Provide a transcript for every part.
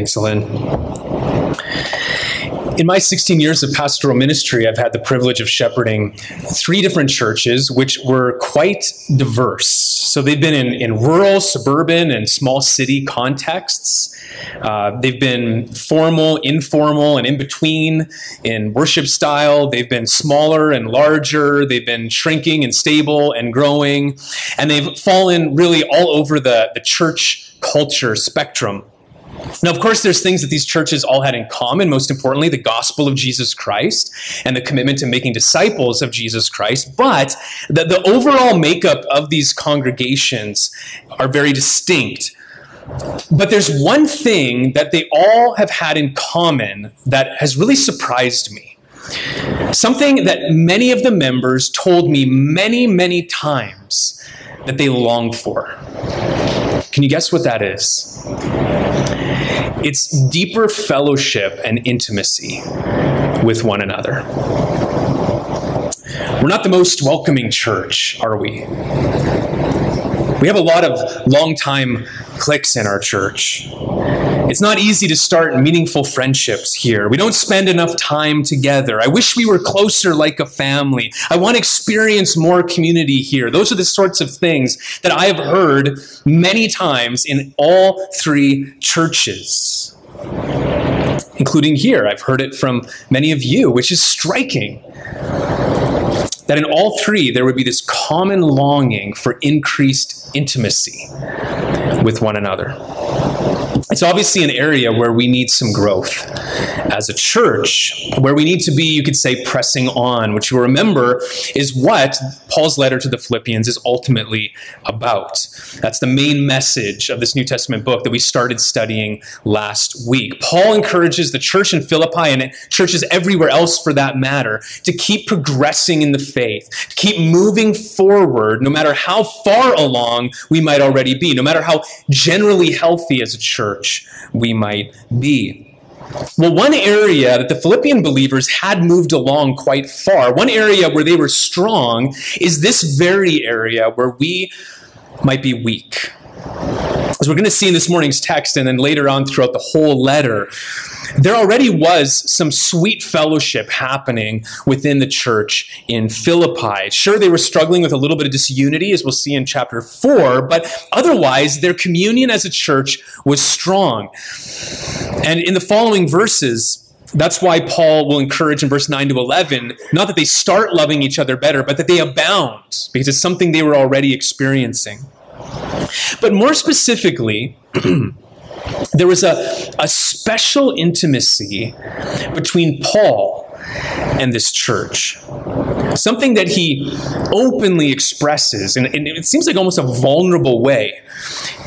Thanks. In my 16 years of pastoral ministry, I've had the privilege of shepherding three different churches, which were quite diverse. So they've been in, in rural, suburban, and small city contexts. Uh, they've been formal, informal, and in between in worship style. They've been smaller and larger. They've been shrinking and stable and growing. And they've fallen really all over the, the church culture spectrum. Now, of course, there's things that these churches all had in common. Most importantly, the gospel of Jesus Christ and the commitment to making disciples of Jesus Christ. But the, the overall makeup of these congregations are very distinct. But there's one thing that they all have had in common that has really surprised me. Something that many of the members told me many, many times that they long for. Can you guess what that is? It's deeper fellowship and intimacy with one another. We're not the most welcoming church, are we? We have a lot of long-time cliques in our church. It's not easy to start meaningful friendships here. We don't spend enough time together. I wish we were closer like a family. I want to experience more community here. Those are the sorts of things that I have heard many times in all three churches, including here. I've heard it from many of you, which is striking that in all three there would be this common longing for increased intimacy with one another. It's obviously an area where we need some growth as a church, where we need to be, you could say, pressing on, which you remember is what Paul's letter to the Philippians is ultimately about. That's the main message of this New Testament book that we started studying last week. Paul encourages the church in Philippi and churches everywhere else for that matter to keep progressing in the faith, to keep moving forward no matter how far along we might already be, no matter how generally healthy as a church we might be. Well, one area that the Philippian believers had moved along quite far, one area where they were strong, is this very area where we might be weak. As we're going to see in this morning's text and then later on throughout the whole letter, there already was some sweet fellowship happening within the church in Philippi. Sure, they were struggling with a little bit of disunity, as we'll see in chapter 4, but otherwise, their communion as a church was strong. And in the following verses, that's why Paul will encourage in verse 9 to 11, not that they start loving each other better, but that they abound, because it's something they were already experiencing. But more specifically, there was a, a special intimacy between Paul and this church. Something that he openly expresses, and, and, it seems like almost a vulnerable way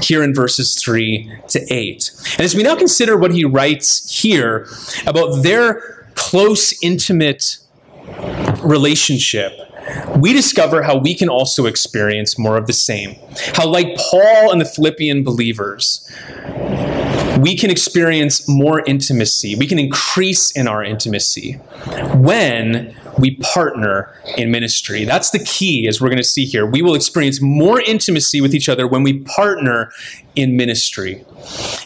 here in verses 3 to 8. And as we now consider what he writes here about their close, intimate relationship, we discover how we can also experience more of the same. How, like Paul and the Philippian believers, we can experience more intimacy. We can increase in our intimacy when we partner in ministry. That's the key, as we're going to see here. We will experience more intimacy with each other when we partner in ministry.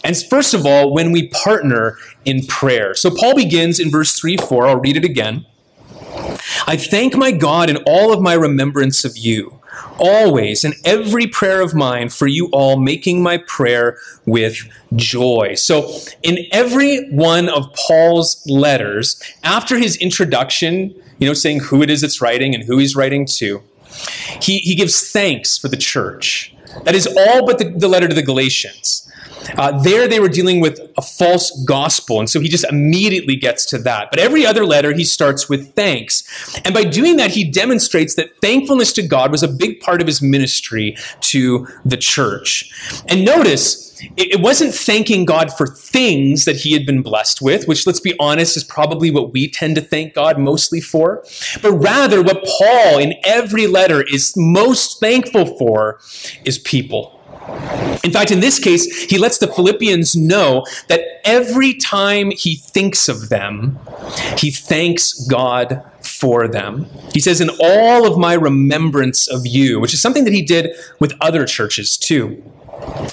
And first of all, when we partner in prayer. So Paul begins in verse 3 4. I'll read it again. I thank my God in all of my remembrance of you, always in every prayer of mine for you all, making my prayer with joy. So, in every one of Paul's letters, after his introduction, you know, saying who it is that's writing and who he's writing to, he, he gives thanks for the church. That is all but the, the letter to the Galatians. Uh, there, they were dealing with a false gospel, and so he just immediately gets to that. But every other letter, he starts with thanks. And by doing that, he demonstrates that thankfulness to God was a big part of his ministry to the church. And notice, it wasn't thanking God for things that he had been blessed with, which, let's be honest, is probably what we tend to thank God mostly for, but rather what Paul in every letter is most thankful for is people. In fact, in this case, he lets the Philippians know that every time he thinks of them, he thanks God for them. He says, In all of my remembrance of you, which is something that he did with other churches too.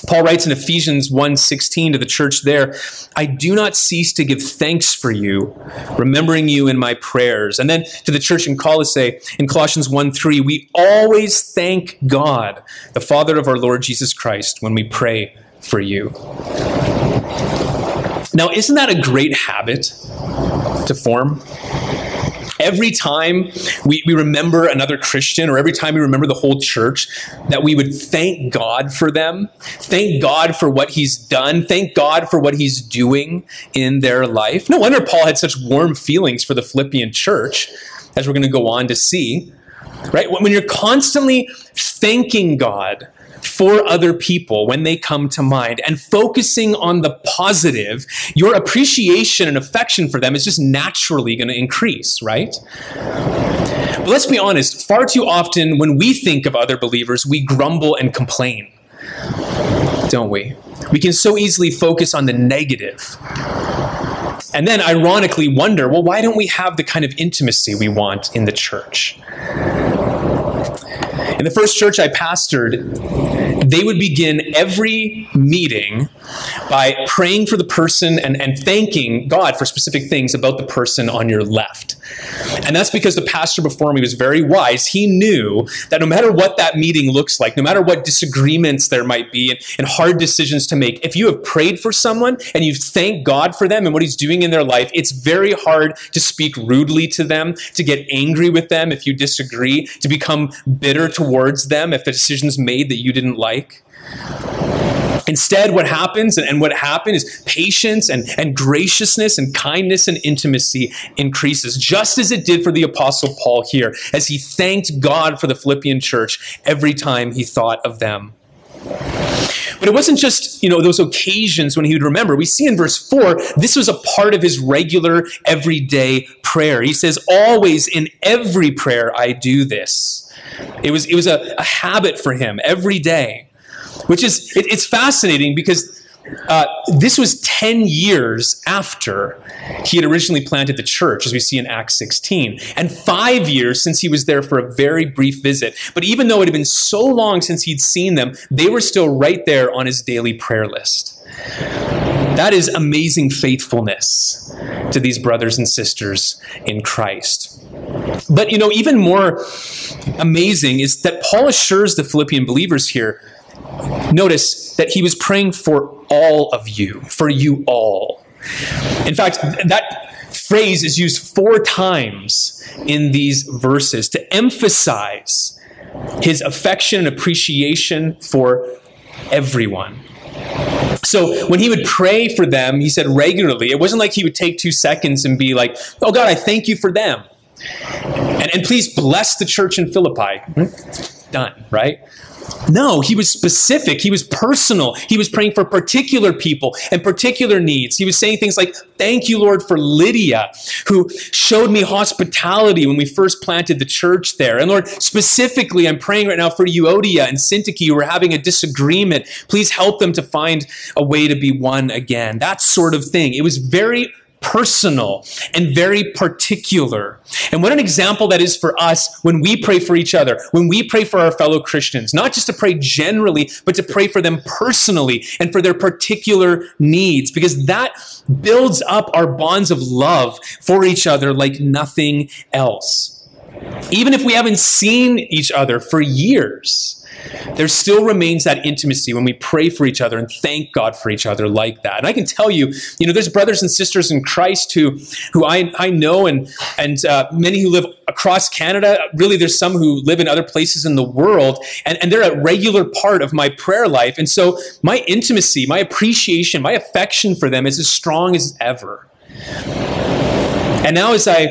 Paul writes in Ephesians 1:16 to the church there, I do not cease to give thanks for you, remembering you in my prayers. And then to the church in Colossae, in Colossians 1:3, we always thank God, the Father of our Lord Jesus Christ, when we pray for you. Now, isn't that a great habit to form? Every time we, we remember another Christian or every time we remember the whole church, that we would thank God for them, thank God for what he's done, thank God for what he's doing in their life. No wonder Paul had such warm feelings for the Philippian church, as we're going to go on to see. Right? When you're constantly thanking God for other people when they come to mind and focusing on the positive, your appreciation and affection for them is just naturally going to increase, right? But let's be honest, far too often when we think of other believers, we grumble and complain, don't we? We can so easily focus on the negative. And then ironically wonder, well, why don't we have the kind of intimacy we want in the church? In the first church I pastored, they would begin every meeting by praying for the person and, and thanking God for specific things about the person on your left. And that's because the pastor before me was very wise. He knew that no matter what that meeting looks like, no matter what disagreements there might be and, and hard decisions to make, if you have prayed for someone and you've thanked God for them and what He's doing in their life, it's very hard to speak rudely to them, to get angry with them if you disagree, to become bitter towards them if the decision's made that you didn't like. Instead, what happens and what happened is patience and, and graciousness and kindness and intimacy increases, just as it did for the Apostle Paul here, as he thanked God for the Philippian church every time he thought of them. But it wasn't just, you know, those occasions when he would remember. We see in verse 4, this was a part of his regular everyday prayer. He says, Always in every prayer I do this. It was, it was a, a habit for him every day which is it, it's fascinating because uh, this was 10 years after he had originally planted the church, as we see in Acts 16, and five years since he was there for a very brief visit. But even though it had been so long since he'd seen them, they were still right there on his daily prayer list. That is amazing faithfulness to these brothers and sisters in Christ. But you know, even more amazing is that Paul assures the Philippian believers here Notice that he was praying for all of you, for you all. In fact, that phrase is used four times in these verses to emphasize his affection and appreciation for everyone. So when he would pray for them, he said regularly, it wasn't like he would take two seconds and be like, Oh God, I thank you for them. And, and please bless the church in Philippi. Hmm? Done, right? No, he was specific. He was personal. He was praying for particular people and particular needs. He was saying things like, Thank you, Lord, for Lydia, who showed me hospitality when we first planted the church there. And Lord, specifically, I'm praying right now for Euodia and Syntyche who are having a disagreement. Please help them to find a way to be one again. That sort of thing. It was very personal and very particular. And what an example that is for us when we pray for each other, when we pray for our fellow Christians, not just to pray generally, but to pray for them personally and for their particular needs, because that builds up our bonds of love for each other like nothing else. Even if we haven't seen each other for years, there still remains that intimacy when we pray for each other and thank God for each other like that. And I can tell you, you know, there's brothers and sisters in Christ who, who I, I know and, and uh, many who live across Canada. Really, there's some who live in other places in the world, and, and they're a regular part of my prayer life. And so my intimacy, my appreciation, my affection for them is as strong as ever. And now as I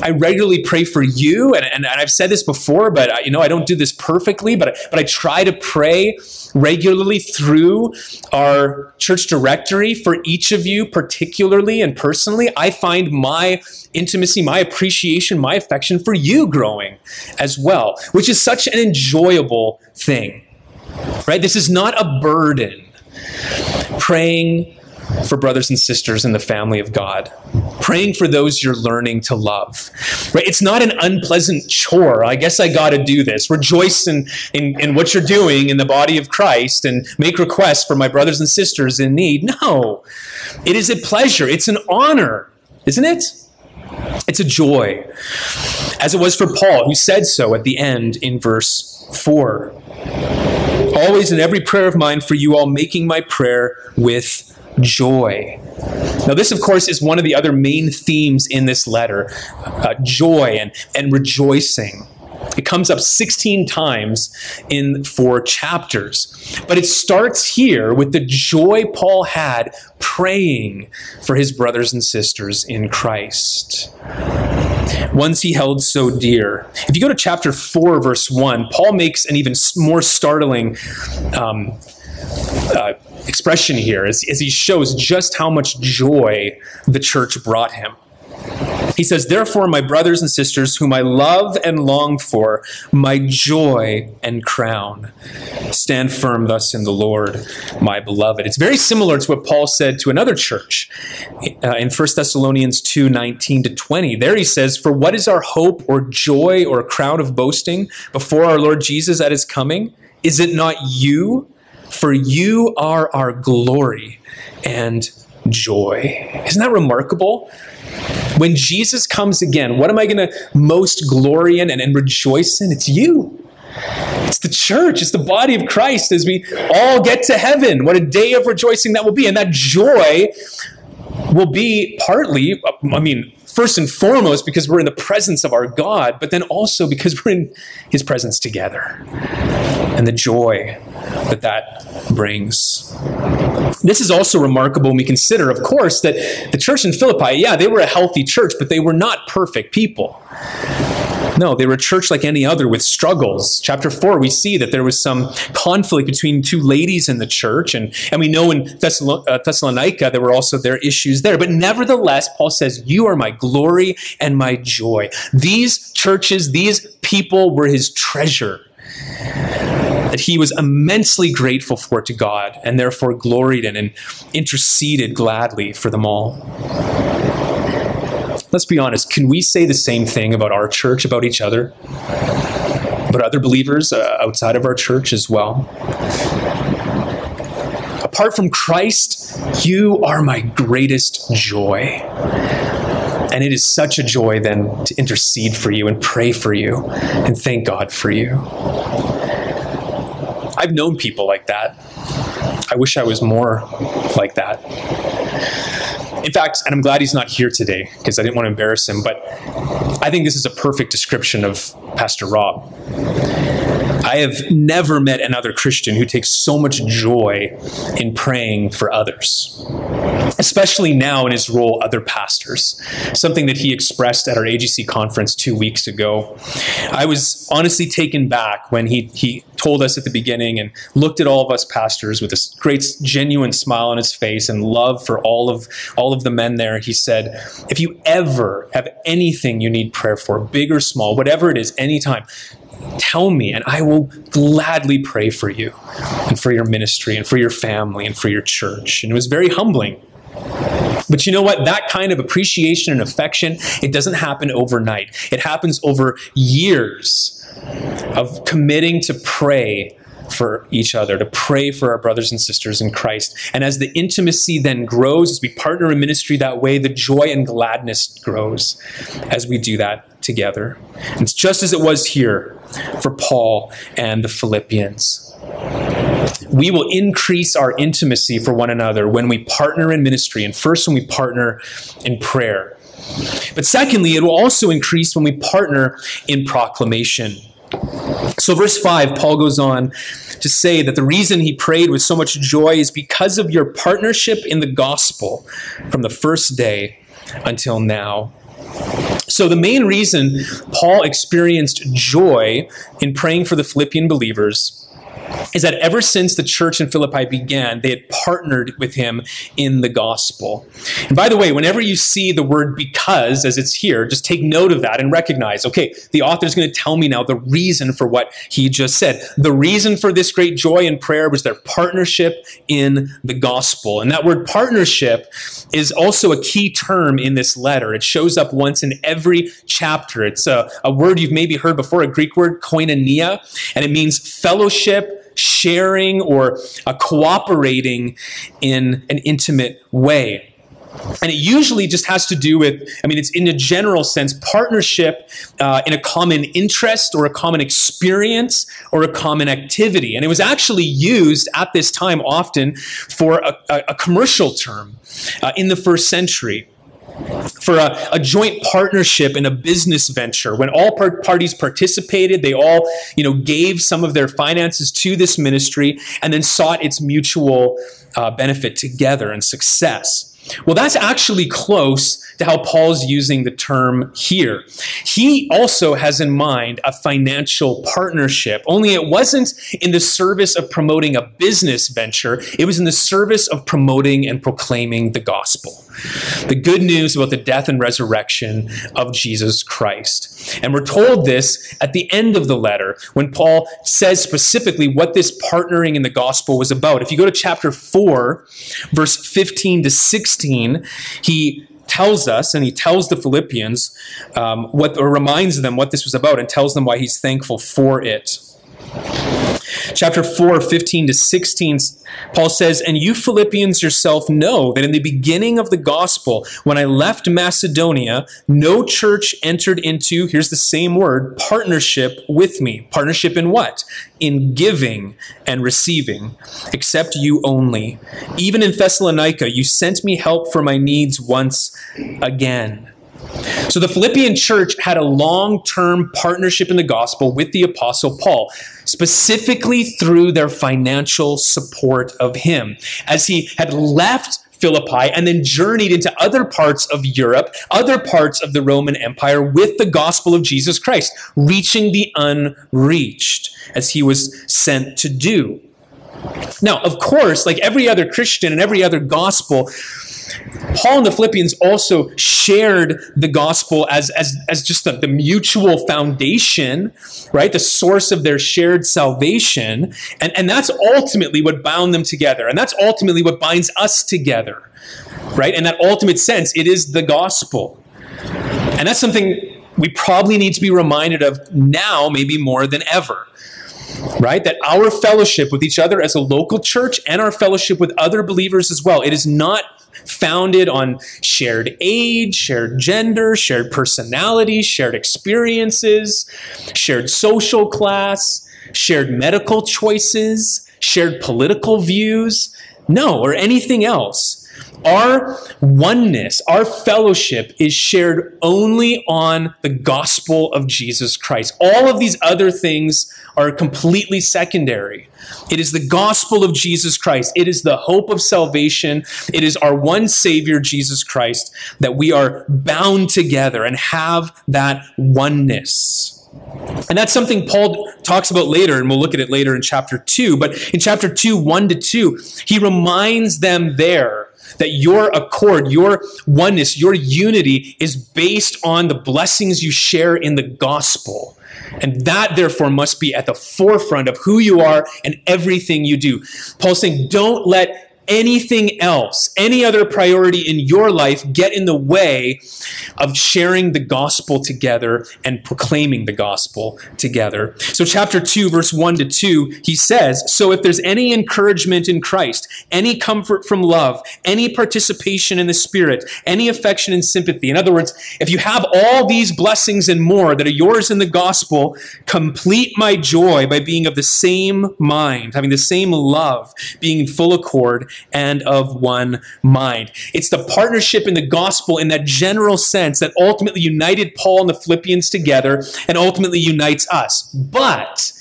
I regularly pray for you, and, and, and I've said this before, but I, you know I don't do this perfectly, but but I try to pray regularly through our church directory for each of you, particularly and personally. I find my intimacy, my appreciation, my affection for you growing as well, which is such an enjoyable thing. Right? This is not a burden. Praying for brothers and sisters in the family of God. Praying for those you're learning to love. Right? It's not an unpleasant chore. I guess I got to do this. Rejoice in, in, in what you're doing in the body of Christ and make requests for my brothers and sisters in need. No, it is a pleasure. It's an honor, isn't it? It's a joy, as it was for Paul, who said so at the end in verse 4. Always in every prayer of mine for you all, making my prayer with joy. Now, this, of course, is one of the other main themes in this letter uh, joy and, and rejoicing. It comes up 16 times in four chapters. But it starts here with the joy Paul had praying for his brothers and sisters in Christ. Ones he held so dear. If you go to chapter 4, verse 1, Paul makes an even more startling um, uh, expression here as, as he shows just how much joy the church brought him. He says, Therefore, my brothers and sisters, whom I love and long for, my joy and crown, stand firm thus in the Lord, my beloved. It's very similar to what Paul said to another church uh, in 1 Thessalonians 2 19 to 20. There he says, For what is our hope or joy or crown of boasting before our Lord Jesus at his coming? Is it not you? For you are our glory and joy. Isn't that remarkable? When Jesus comes again, what am I going to most glory in and, and rejoice in? It's you. It's the church, it's the body of Christ as we all get to heaven. What a day of rejoicing that will be. And that joy will be partly, I mean, first and foremost because we're in the presence of our God, but then also because we're in his presence together and the joy that that brings. This is also remarkable when we consider, of course, that the church in Philippi, yeah, they were a healthy church, but they were not perfect people. No, they were a church like any other with struggles. Chapter 4, we see that there was some conflict between two ladies in the church, and, and we know in uh, Thessalonica there were also their issues there. But nevertheless, Paul says, You are my glory and my joy. These churches, these people were his treasure that he was immensely grateful for to God and therefore gloried in and interceded gladly for them all. Let's be honest, can we say the same thing about our church, about each other, about other believers uh, outside of our church as well? Apart from Christ, you are my greatest joy. And it is such a joy then to intercede for you and pray for you and thank God for you. I've known people like that. I wish I was more like that. In fact, and I'm glad he's not here today because I didn't want to embarrass him, but I think this is a perfect description of Pastor Rob. I have never met another Christian who takes so much joy in praying for others, especially now in his role other pastors, something that he expressed at our AGC conference two weeks ago. I was honestly taken back when he, he told us at the beginning and looked at all of us pastors with this great genuine smile on his face and love for all of all of the men there. He said, if you ever have anything you need prayer for, big or small, whatever it is, anytime, tell me and I will gladly pray for you and for your ministry and for your family and for your church. And it was very humbling. But you know what? That kind of appreciation and affection, it doesn't happen overnight. It happens over years of committing to pray for each other, to pray for our brothers and sisters in Christ. And as the intimacy then grows, as we partner in ministry that way, the joy and gladness grows as we do that together. It's just as it was here for Paul and the Philippians. We will increase our intimacy for one another when we partner in ministry, and first when we partner in prayer. But secondly, it will also increase when we partner in proclamation. So, verse 5, Paul goes on to say that the reason he prayed with so much joy is because of your partnership in the gospel from the first day until now. So, the main reason Paul experienced joy in praying for the Philippian believers is that ever since the church in Philippi began, they had partnered with him in the gospel. And by the way, whenever you see the word because as it's here, just take note of that and recognize, okay, the author is going to tell me now the reason for what he just said. The reason for this great joy and prayer was their partnership in the gospel. And that word partnership is also a key term in this letter. It shows up once in every chapter. It's a, a word you've maybe heard before, a Greek word, koinonia, and it means fellowship sharing or uh, cooperating in an intimate way. And it usually just has to do with, I mean, it's in a general sense, partnership uh, in a common interest or a common experience or a common activity. And it was actually used at this time often for a, a, a commercial term uh, in the first century for a, a, joint partnership in a business venture. When all par- parties participated they all you know gave some of their finances to this ministry and then sought its mutual uh, benefit together and success well, that's actually close to how Paul's using the term here. He also has in mind a financial partnership, only it wasn't in the service of promoting a business venture, it was in the service of promoting and proclaiming the gospel. The good news about the death and resurrection of Jesus Christ. And we're told this at the end of the letter when Paul says specifically what this partnering in the gospel was about. If you go to chapter 4, verse 15 to 16, he tells us and he tells the Philippians um, what or reminds them what this was about and tells them why he's thankful for it. Chapter 4, 15 to 16, Paul says, And you Philippians yourself know that in the beginning of the gospel, when I left Macedonia, no church entered into, here's the same word, partnership with me. Partnership in what? In giving and receiving, except you only. Even in Thessalonica, you sent me help for my needs once again. So the Philippian church had a long term partnership in the gospel with the Apostle Paul, specifically through their financial support of him. As he had left Philippi and then journeyed into other parts of Europe, other parts of the Roman Empire with the gospel of Jesus Christ, reaching the unreached as he was sent to do. Now, of course, like every other Christian and every other gospel, Paul and the Philippians also shared the gospel as, as, as just the, the mutual foundation, right? The source of their shared salvation. And, and that's ultimately what bound them together. And that's ultimately what binds us together, right? In that ultimate sense, it is the gospel. And that's something we probably need to be reminded of now, maybe more than ever right? That our fellowship with each other as a local church and our fellowship with other believers as well, it is not founded on shared age, shared gender, shared personality, shared experiences, shared social class, shared medical choices, shared political views. No, or anything else. Our oneness, our fellowship is shared only on the gospel of Jesus Christ. All of these other things are completely secondary. It is the gospel of Jesus Christ. It is the hope of salvation. It is our one Savior, Jesus Christ, that we are bound together and have that oneness. And that's something Paul talks about later, and we'll look at it later in chapter 2. But in chapter 2, 1 to 2, he reminds them there that your accord, your oneness, your unity is based on the blessings you share in the gospel. And that, therefore, must be at the forefront of who you are and everything you do. Paul's saying, don't let anything else, any other priority in your life get in the way of sharing the gospel together and proclaiming the gospel together. So, chapter 2, verse 1 to 2, he says, So if there's any encouragement in Christ, any comfort from love, any participation in the Spirit, any affection and sympathy, in other words, if you have all these blessings and more that are yours in the gospel, complete my joy by being of the same mind, having the same love, being in full accord and of one mind. It's the partnership in the gospel in that general sense that ultimately united Paul and the Philippians together and ultimately unites us. But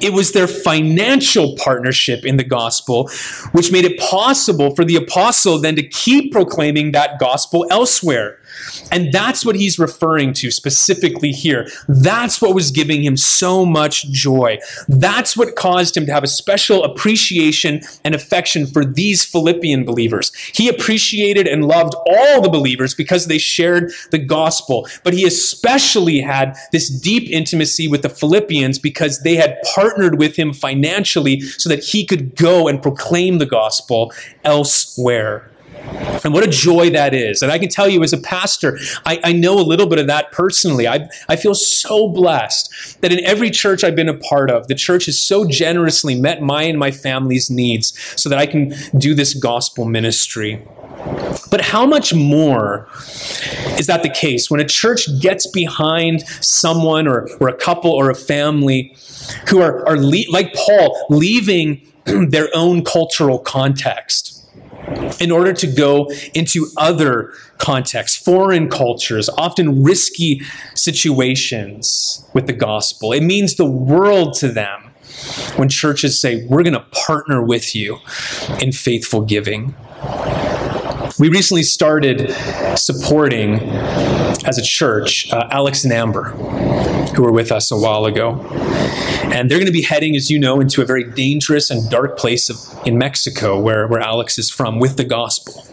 it was their financial partnership in the gospel which made it possible for the apostle then to keep proclaiming that gospel elsewhere. And that's what he's referring to specifically here. That's what was giving him so much joy. That's what caused him to have a special appreciation and affection for these Philippian believers. He appreciated and loved all the believers because they shared the gospel, but he especially had this deep intimacy with the Philippians because they had partnered with him financially so that he could go and proclaim the gospel elsewhere. And what a joy that is. And I can tell you as a pastor, I, I, know a little bit of that personally. I, I feel so blessed that in every church I've been a part of, the church has so generously met my and my family's needs so that I can do this gospel ministry. But how much more is that the case when a church gets behind someone or, or a couple or a family who are, are le- like Paul, leaving their own cultural context? In order to go into other contexts, foreign cultures, often risky situations with the gospel. It means the world to them when churches say, We're going to partner with you in faithful giving. We recently started supporting, as a church, uh, Alex and Amber, who were with us a while ago. And they're going to be heading, as you know, into a very dangerous and dark place of, in Mexico, where, where Alex is from, with the gospel.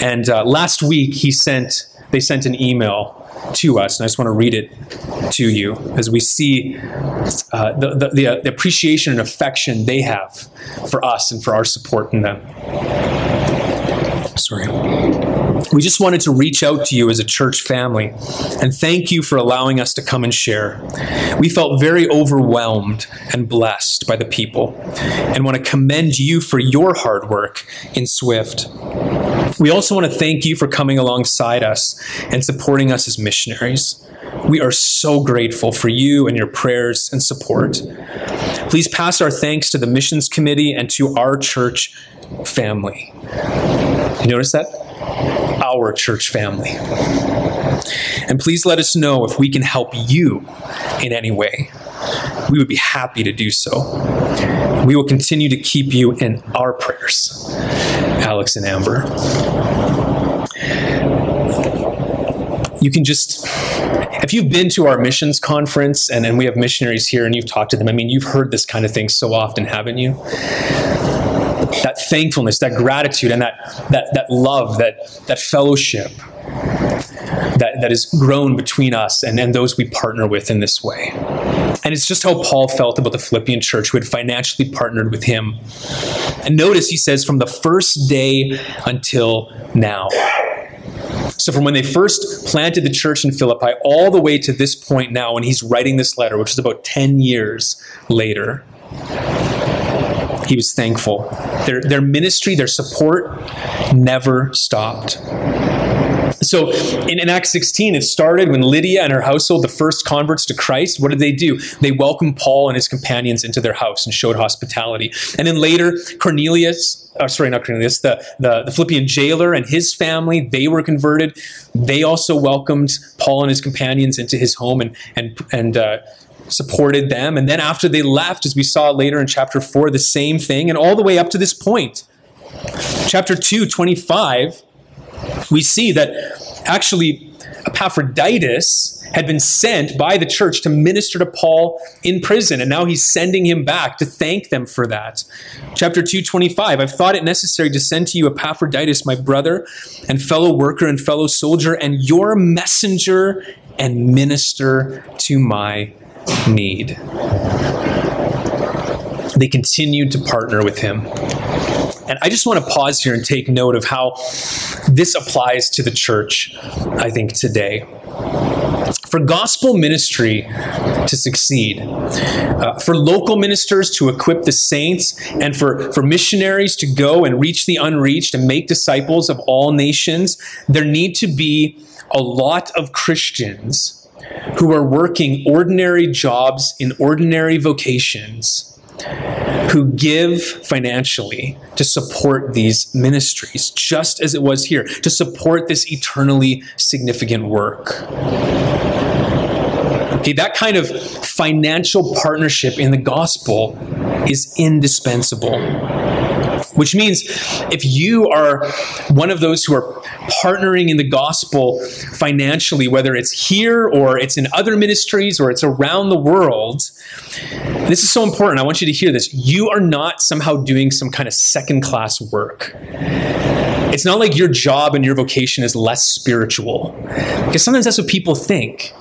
And uh, last week, he sent they sent an email to us, and I just want to read it to you as we see uh, the, the, the, uh, the appreciation and affection they have for us and for our support in them. Sorry. We just wanted to reach out to you as a church family and thank you for allowing us to come and share. We felt very overwhelmed and blessed by the people and want to commend you for your hard work in Swift. We also want to thank you for coming alongside us and supporting us as missionaries. We are so grateful for you and your prayers and support. Please pass our thanks to the Missions Committee and to our church family. You notice that? Our church family. And please let us know if we can help you in any way. We would be happy to do so. We will continue to keep you in our prayers. Alex and Amber. You can just if you've been to our missions conference and, and we have missionaries here and you've talked to them, I mean, you've heard this kind of thing so often, haven't you? That thankfulness, that gratitude, and that, that, that love, that, that fellowship that, that is grown between us and, and those we partner with in this way. And it's just how Paul felt about the Philippian church who had financially partnered with him. And notice he says, from the first day until now. So, from when they first planted the church in Philippi all the way to this point now, when he's writing this letter, which is about 10 years later, he was thankful. Their, their ministry, their support never stopped. So in, in, Acts 16, it started when Lydia and her household, the first converts to Christ, what did they do? They welcomed Paul and his companions into their house and showed hospitality. And then later, Cornelius, oh, sorry, not Cornelius, the, the, the Philippian jailer and his family, they were converted. They also welcomed Paul and his companions into his home and, and, and uh, supported them. And then after they left, as we saw later in chapter 4, the same thing, and all the way up to this point. Chapter 2, 25, we see that actually Epaphroditus had been sent by the church to minister to Paul in prison, and now he's sending him back to thank them for that. Chapter 225 I've thought it necessary to send to you Epaphroditus, my brother and fellow worker and fellow soldier, and your messenger and minister to my need. They continued to partner with him. And I just want to pause here and take note of how this applies to the church, I think, today. For gospel ministry to succeed, uh, for local ministers to equip the saints, and for, for missionaries to go and reach the unreached and make disciples of all nations, there need to be a lot of Christians who are working ordinary jobs in ordinary vocations who give financially to support these ministries, just as it was here, to support this eternally significant work. Okay, that kind of financial partnership in the gospel is indispensable. Which means if you are one of those who are partnering in the gospel financially, whether it's here or it's in other ministries or it's around the world, this is so important. I want you to hear this. You are not somehow doing some kind of second class work. It's not like your job and your vocation is less spiritual. Because sometimes that's what people think.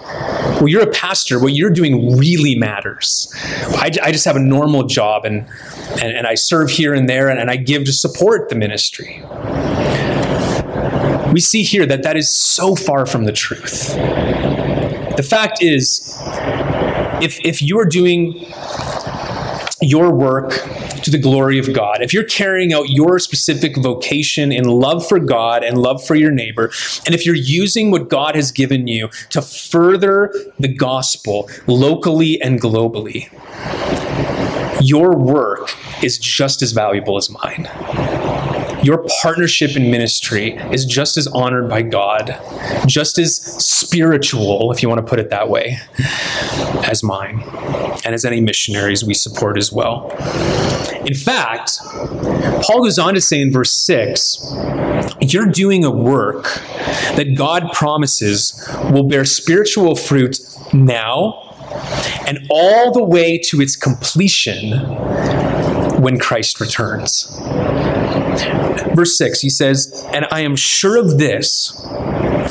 Well, you're a pastor. What you're doing really matters. I, I just have a normal job and, and, and I serve here and there and, and I give to support the ministry. We see here that that is so far from the truth. The fact is, if, if you are doing your work to the glory of God, if you're carrying out your specific vocation in love for God and love for your neighbor, and if you're using what God has given you to further the gospel locally and globally, your work is just as valuable as mine. Your partnership in ministry is just as honored by God, just as spiritual, if you want to put it that way, as mine, and as any missionaries we support as well. In fact, Paul goes on to say in verse 6 you're doing a work that God promises will bear spiritual fruit now and all the way to its completion when Christ returns. Verse 6, he says, And I am sure of this,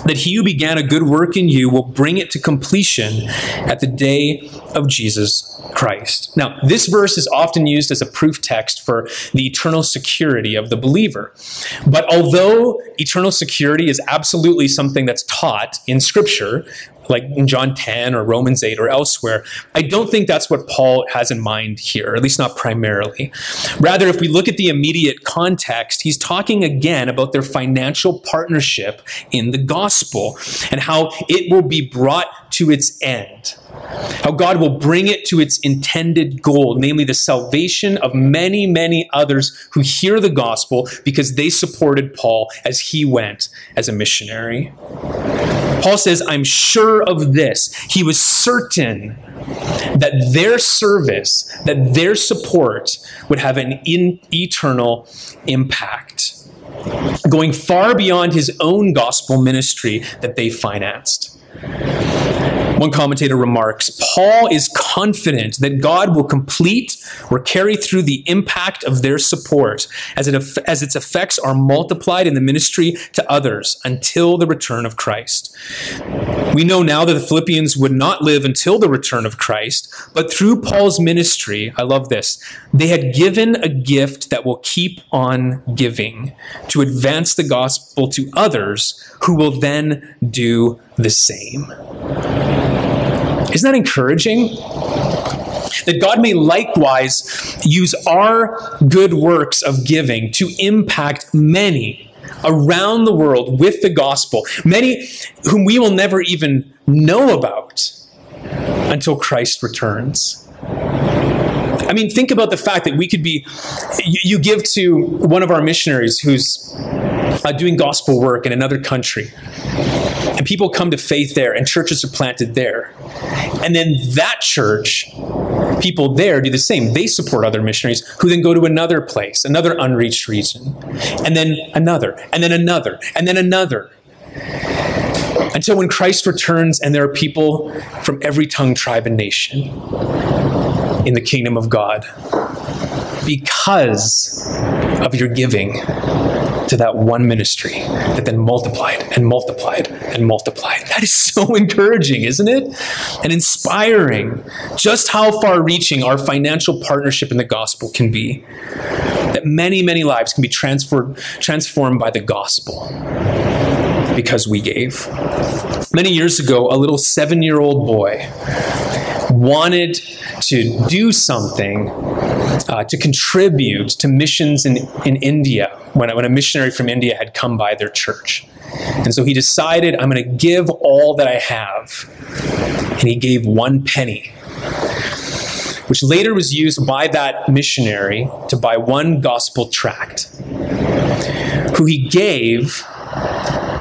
that he who began a good work in you will bring it to completion at the day of Jesus Christ. Now, this verse is often used as a proof text for the eternal security of the believer. But although eternal security is absolutely something that's taught in Scripture, like in John 10 or Romans 8 or elsewhere. I don't think that's what Paul has in mind here, at least not primarily. Rather, if we look at the immediate context, he's talking again about their financial partnership in the gospel and how it will be brought to its end. How God will bring it to its intended goal, namely the salvation of many, many others who hear the gospel because they supported Paul as he went as a missionary. Paul says, I'm sure of this. He was certain that their service, that their support would have an in, eternal impact, going far beyond his own gospel ministry that they financed. One commentator remarks Paul is confident that God will complete or carry through the impact of their support as, it, as its effects are multiplied in the ministry to others until the return of Christ. We know now that the Philippians would not live until the return of Christ, but through Paul's ministry, I love this, they had given a gift that will keep on giving to advance the gospel to others who will then do the same. Isn't that encouraging? That God may likewise use our good works of giving to impact many around the world with the gospel, many whom we will never even know about until Christ returns. I mean, think about the fact that we could be, you, you give to one of our missionaries who's uh, doing gospel work in another country. And people come to faith there, and churches are planted there. And then that church, people there do the same. They support other missionaries who then go to another place, another unreached region, and then another, and then another, and then another. Until when Christ returns and there are people from every tongue, tribe, and nation in the kingdom of God because of your giving to that one ministry that then multiplied and multiplied and multiplied. That is so encouraging, isn't it? And inspiring just how far reaching our financial partnership in the gospel can be. That many, many lives can be transferred, transformed by the gospel because we gave. Many years ago, a little seven year old boy wanted to do something uh, to contribute to missions in, in India when, when a missionary from India had come by their church. And so he decided, I'm going to give all that I have. And he gave one penny. which later was used by that missionary to buy one gospel tract, who he gave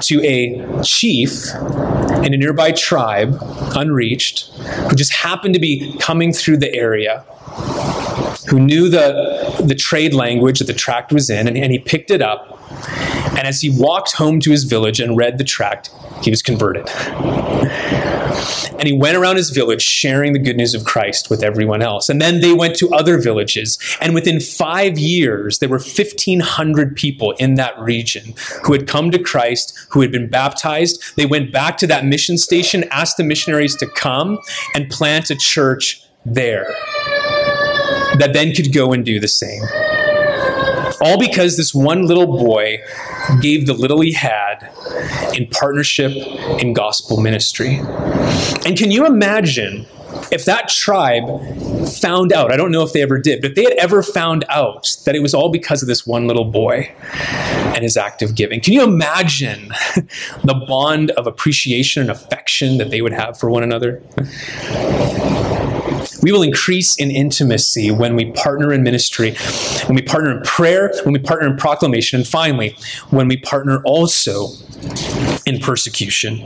to a chief in a nearby tribe, unreached, who just happened to be coming through the area, who knew the, the trade language that the tract was in, and, and he picked it up. And as he walked home to his village and read the tract, he was converted. And he went around his village sharing the good news of Christ with everyone else. And then they went to other villages. And within five years, there were 1,500 people in that region who had come to Christ, who had been baptized. They went back to that mission station, asked the missionaries to come and plant a church there that then could go and do the same. All because this one little boy gave the little he had in partnership in gospel ministry. And can you imagine if that tribe found out, I don't know if they ever did, but if they had ever found out that it was all because of this one little boy and his act of giving, can you imagine the bond of appreciation and affection that they would have for one another? We will increase in intimacy when we partner in ministry, when we partner in prayer, when we partner in proclamation, and finally, when we partner also in persecution.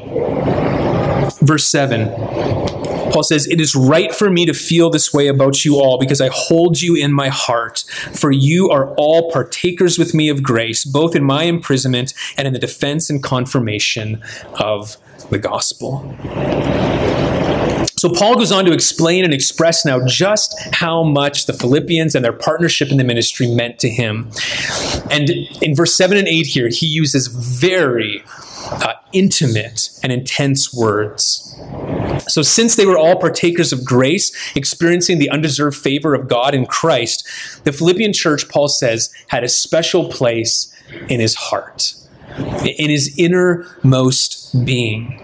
Verse 7. Paul says, It is right for me to feel this way about you all because I hold you in my heart. For you are all partakers with me of grace, both in my imprisonment and in the defense and confirmation of the gospel. So Paul goes on to explain and express now just how much the Philippians and their partnership in the ministry meant to him. And in verse 7 and 8 here, he uses very uh, intimate and intense words. So, since they were all partakers of grace, experiencing the undeserved favor of God in Christ, the Philippian church, Paul says, had a special place in his heart, in his innermost being.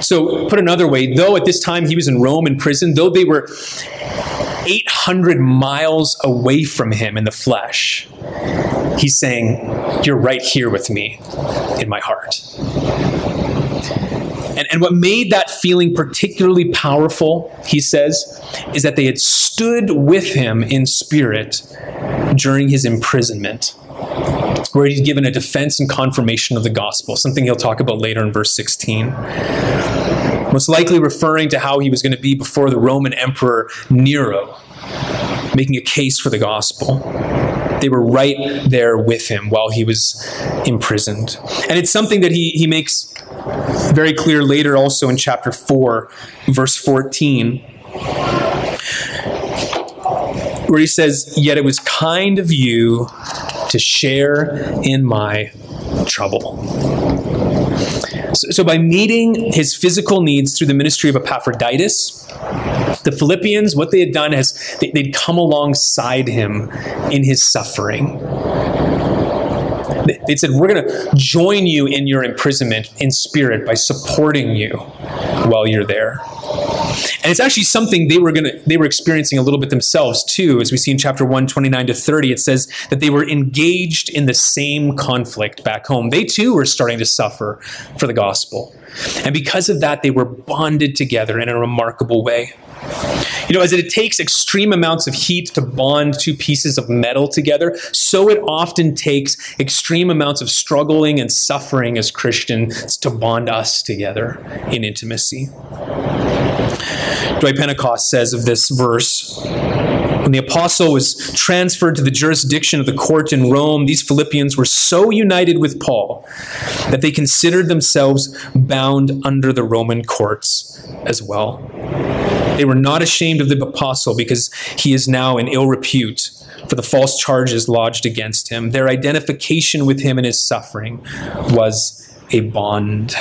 So, put another way, though at this time he was in Rome in prison, though they were 800 miles away from him in the flesh, he's saying, You're right here with me in my heart. And, and what made that feeling particularly powerful, he says, is that they had stood with him in spirit during his imprisonment where he's given a defense and confirmation of the gospel, something he'll talk about later in verse 16. Most likely referring to how he was going to be before the Roman Emperor Nero, making a case for the gospel. They were right there with him while he was imprisoned. And it's something that he, he makes very clear later also in chapter 4, verse 14 where he says, Yet it was kind of you to share in my trouble. So, so, by meeting his physical needs through the ministry of Epaphroditus, the Philippians, what they had done is they, they'd come alongside him in his suffering. They said, We're going to join you in your imprisonment in spirit by supporting you while you're there. And it's actually something they were going to they were experiencing a little bit themselves too as we see in chapter 1 29 to 30 it says that they were engaged in the same conflict back home. They too were starting to suffer for the gospel. And because of that they were bonded together in a remarkable way. You know, as it takes extreme amounts of heat to bond two pieces of metal together, so it often takes extreme amounts of struggling and suffering as Christians to bond us together in intimacy. Dwight Pentecost says of this verse when the apostle was transferred to the jurisdiction of the court in Rome, these Philippians were so united with Paul that they considered themselves bound under the Roman courts as well. They were not ashamed of the apostle because he is now in ill repute for the false charges lodged against him. Their identification with him and his suffering was a bond.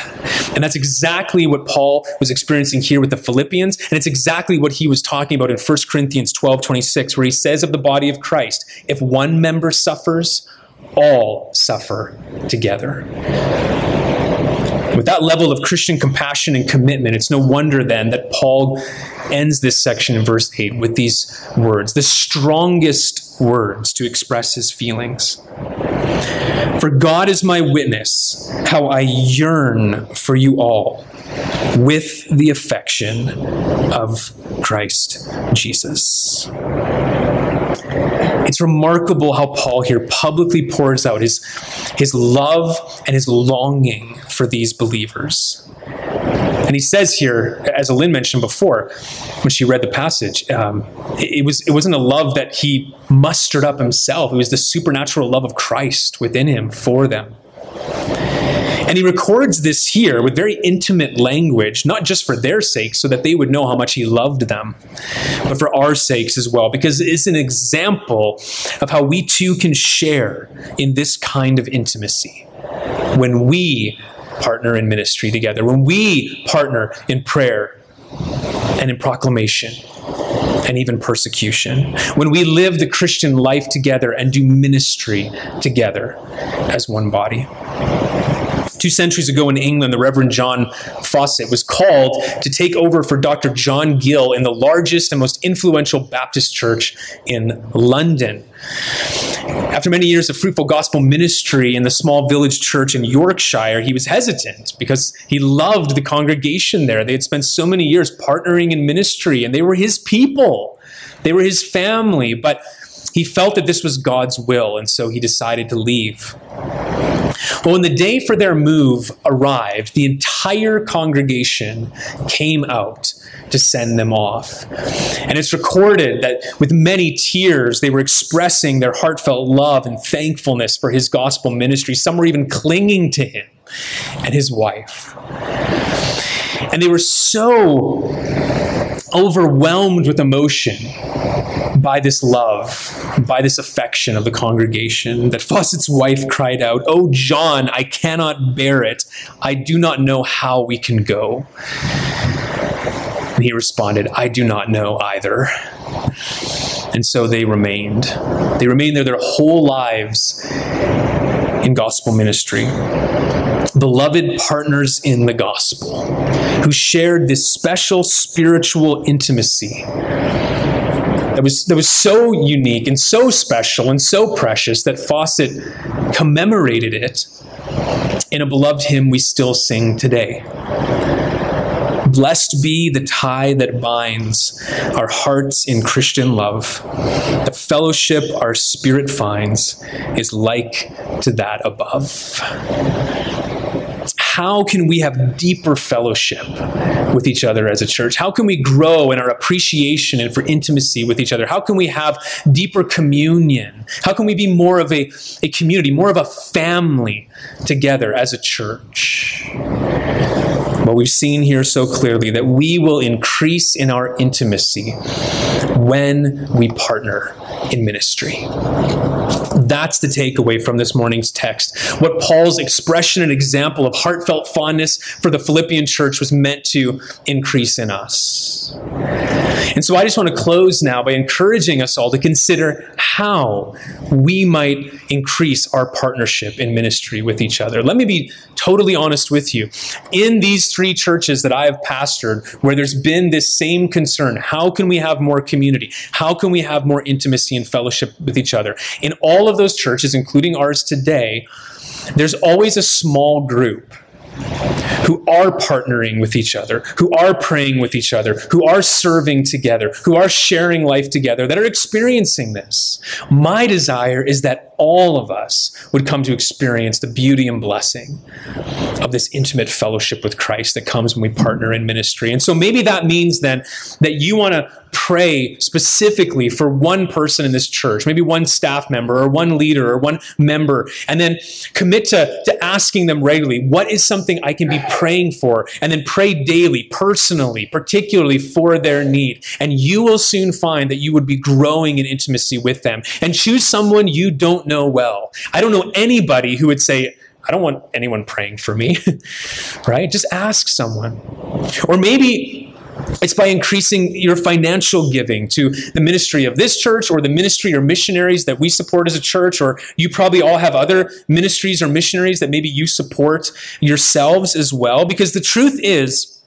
And that's exactly what Paul was experiencing here with the Philippians. And it's exactly what he was talking about in 1 Corinthians 12 26, where he says of the body of Christ, if one member suffers, all suffer together. With that level of Christian compassion and commitment, it's no wonder then that Paul ends this section in verse 8 with these words, the strongest words to express his feelings. For God is my witness, how I yearn for you all with the affection of Christ Jesus. It's remarkable how Paul here publicly pours out his, his love and his longing for these believers. And he says here, as Lynn mentioned before, when she read the passage, um, it, it, was it wasn't a love that he mustered up himself. It was the supernatural love of Christ within him for them. And he records this here with very intimate language, not just for their sake, so that they would know how much he loved them, but for our sakes as well, because it's an example of how we too can share in this kind of intimacy when we partner in ministry together, when we partner in prayer and in proclamation and even persecution, when we live the Christian life together and do ministry together as one body. Two centuries ago in England, the Reverend John Fawcett was called to take over for Dr. John Gill in the largest and most influential Baptist church in London. After many years of fruitful gospel ministry in the small village church in Yorkshire, he was hesitant because he loved the congregation there. They had spent so many years partnering in ministry, and they were his people, they were his family. But he felt that this was God's will, and so he decided to leave. Well, when the day for their move arrived, the entire congregation came out to send them off. And it's recorded that with many tears, they were expressing their heartfelt love and thankfulness for his gospel ministry. Some were even clinging to him and his wife. And they were so overwhelmed with emotion by this love, by this affection of the congregation, that Fawcett's wife cried out, Oh, John, I cannot bear it. I do not know how we can go. And he responded, I do not know either. And so they remained. They remained there their whole lives in gospel ministry. Beloved partners in the gospel who shared this special spiritual intimacy that was, that was so unique and so special and so precious that Fawcett commemorated it in a beloved hymn we still sing today. Blessed be the tie that binds our hearts in Christian love. The fellowship our spirit finds is like to that above how can we have deeper fellowship with each other as a church? How can we grow in our appreciation and for intimacy with each other? How can we have deeper communion? How can we be more of a, a community, more of a family together as a church? Well, we've seen here so clearly that we will increase in our intimacy when we partner in ministry. That's the takeaway from this morning's text. What Paul's expression and example of heartfelt fondness for the Philippian church was meant to increase in us. And so I just want to close now by encouraging us all to consider how we might increase our partnership in ministry with each other. Let me be totally honest with you. In these three churches that I have pastored, where there's been this same concern how can we have more community? How can we have more intimacy and fellowship with each other? In all of those churches, including ours today, there's always a small group who are partnering with each other, who are praying with each other, who are serving together, who are sharing life together, that are experiencing this. My desire is that all of us would come to experience the beauty and blessing of this intimate fellowship with Christ that comes when we partner in ministry. And so maybe that means then that you want to pray specifically for one person in this church, maybe one staff member or one leader or one member, and then commit to, to asking them regularly, what is something I can be praying for? And then pray daily, personally, particularly for their need. And you will soon find that you would be growing in intimacy with them. And choose someone you don't know well. I don't know anybody who would say, I don't want anyone praying for me, right? Just ask someone. Or maybe it's by increasing your financial giving to the ministry of this church or the ministry or missionaries that we support as a church, or you probably all have other ministries or missionaries that maybe you support yourselves as well. Because the truth is,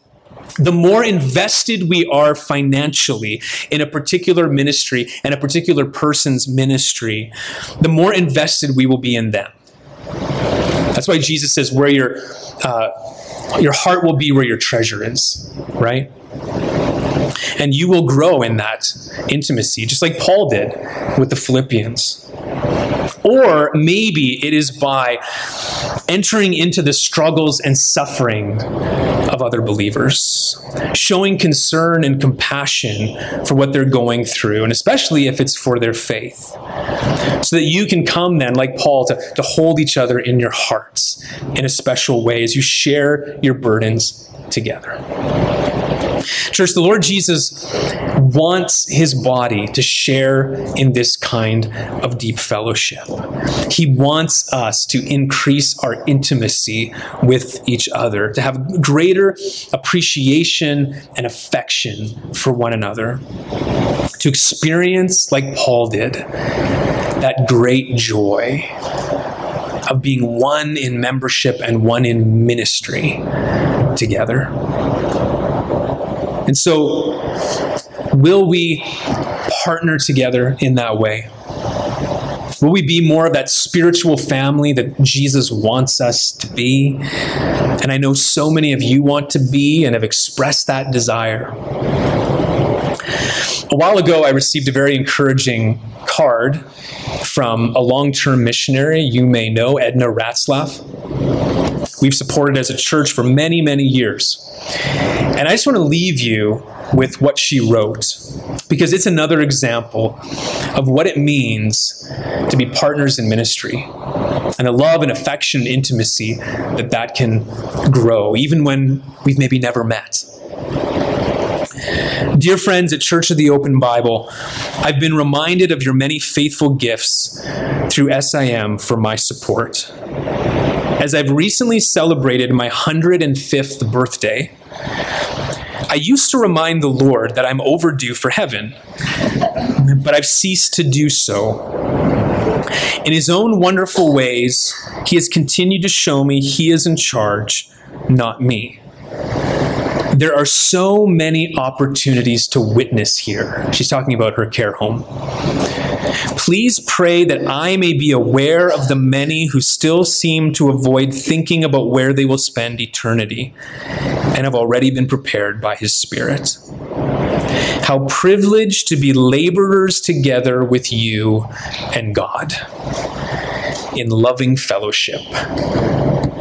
the more invested we are financially in a particular ministry and a particular person's ministry, the more invested we will be in them. That's why Jesus says, "Where your uh, your heart will be, where your treasure is." Right. And you will grow in that intimacy, just like Paul did with the Philippians. Or maybe it is by entering into the struggles and suffering of other believers, showing concern and compassion for what they're going through, and especially if it's for their faith. So that you can come then, like Paul, to, to hold each other in your hearts in a special way as you share your burdens together. Church, the Lord Jesus wants his body to share in this kind of deep fellowship. He wants us to increase our intimacy with each other, to have greater appreciation and affection for one another, to experience, like Paul did, that great joy of being one in membership and one in ministry together. And so, will we partner together in that way? Will we be more of that spiritual family that Jesus wants us to be? And I know so many of you want to be and have expressed that desire. A while ago, I received a very encouraging card from a long term missionary you may know, Edna Ratzlaff. We've supported as a church for many, many years. And I just want to leave you with what she wrote because it's another example of what it means to be partners in ministry and a love and affection and intimacy that that can grow even when we've maybe never met. Dear friends at Church of the Open Bible, I've been reminded of your many faithful gifts through SIM for my support. As I've recently celebrated my 105th birthday, I used to remind the Lord that I'm overdue for heaven, but I've ceased to do so. In His own wonderful ways, He has continued to show me He is in charge, not me. There are so many opportunities to witness here. She's talking about her care home. Please pray that I may be aware of the many who still seem to avoid thinking about where they will spend eternity and have already been prepared by His Spirit. How privileged to be laborers together with you and God in loving fellowship.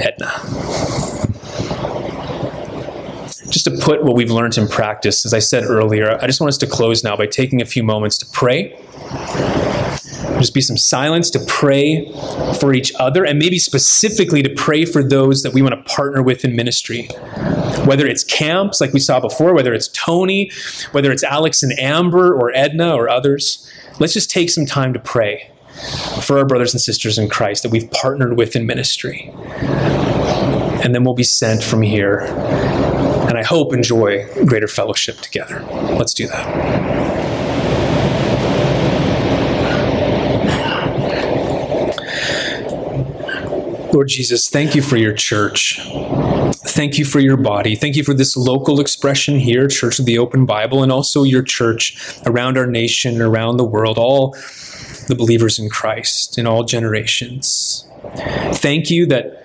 Edna just to put what we've learned in practice, as I said earlier, I just want us to close now by taking a few moments to pray. Just be some silence to pray for each other and maybe specifically to pray for those that we want to partner with in ministry. Whether it's camps like we saw before, whether it's Tony, whether it's Alex and Amber or Edna or others, let's just take some time to pray for our brothers and sisters in Christ that we've partnered with in ministry. And then we'll be sent from here I hope enjoy greater fellowship together. Let's do that. Lord Jesus, thank you for your church. Thank you for your body. Thank you for this local expression here, Church of the Open Bible, and also your church around our nation, around the world, all the believers in Christ in all generations. Thank you that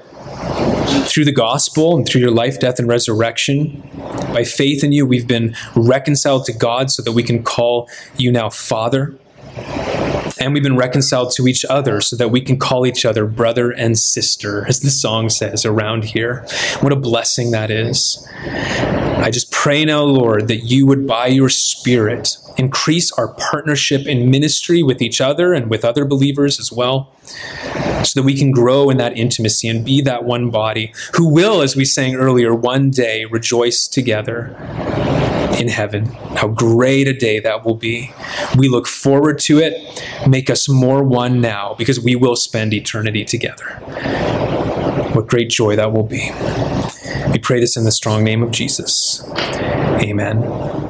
through the gospel and through your life, death, and resurrection, by faith in you, we've been reconciled to God so that we can call you now Father. And we've been reconciled to each other so that we can call each other brother and sister, as the song says around here. What a blessing that is. I just pray now, Lord, that you would, by your Spirit, increase our partnership in ministry with each other and with other believers as well, so that we can grow in that intimacy and be that one body who will, as we sang earlier, one day rejoice together in heaven. How great a day that will be. We look forward to it. Make us more one now because we will spend eternity together. What great joy that will be. We pray this in the strong name of Jesus. Amen.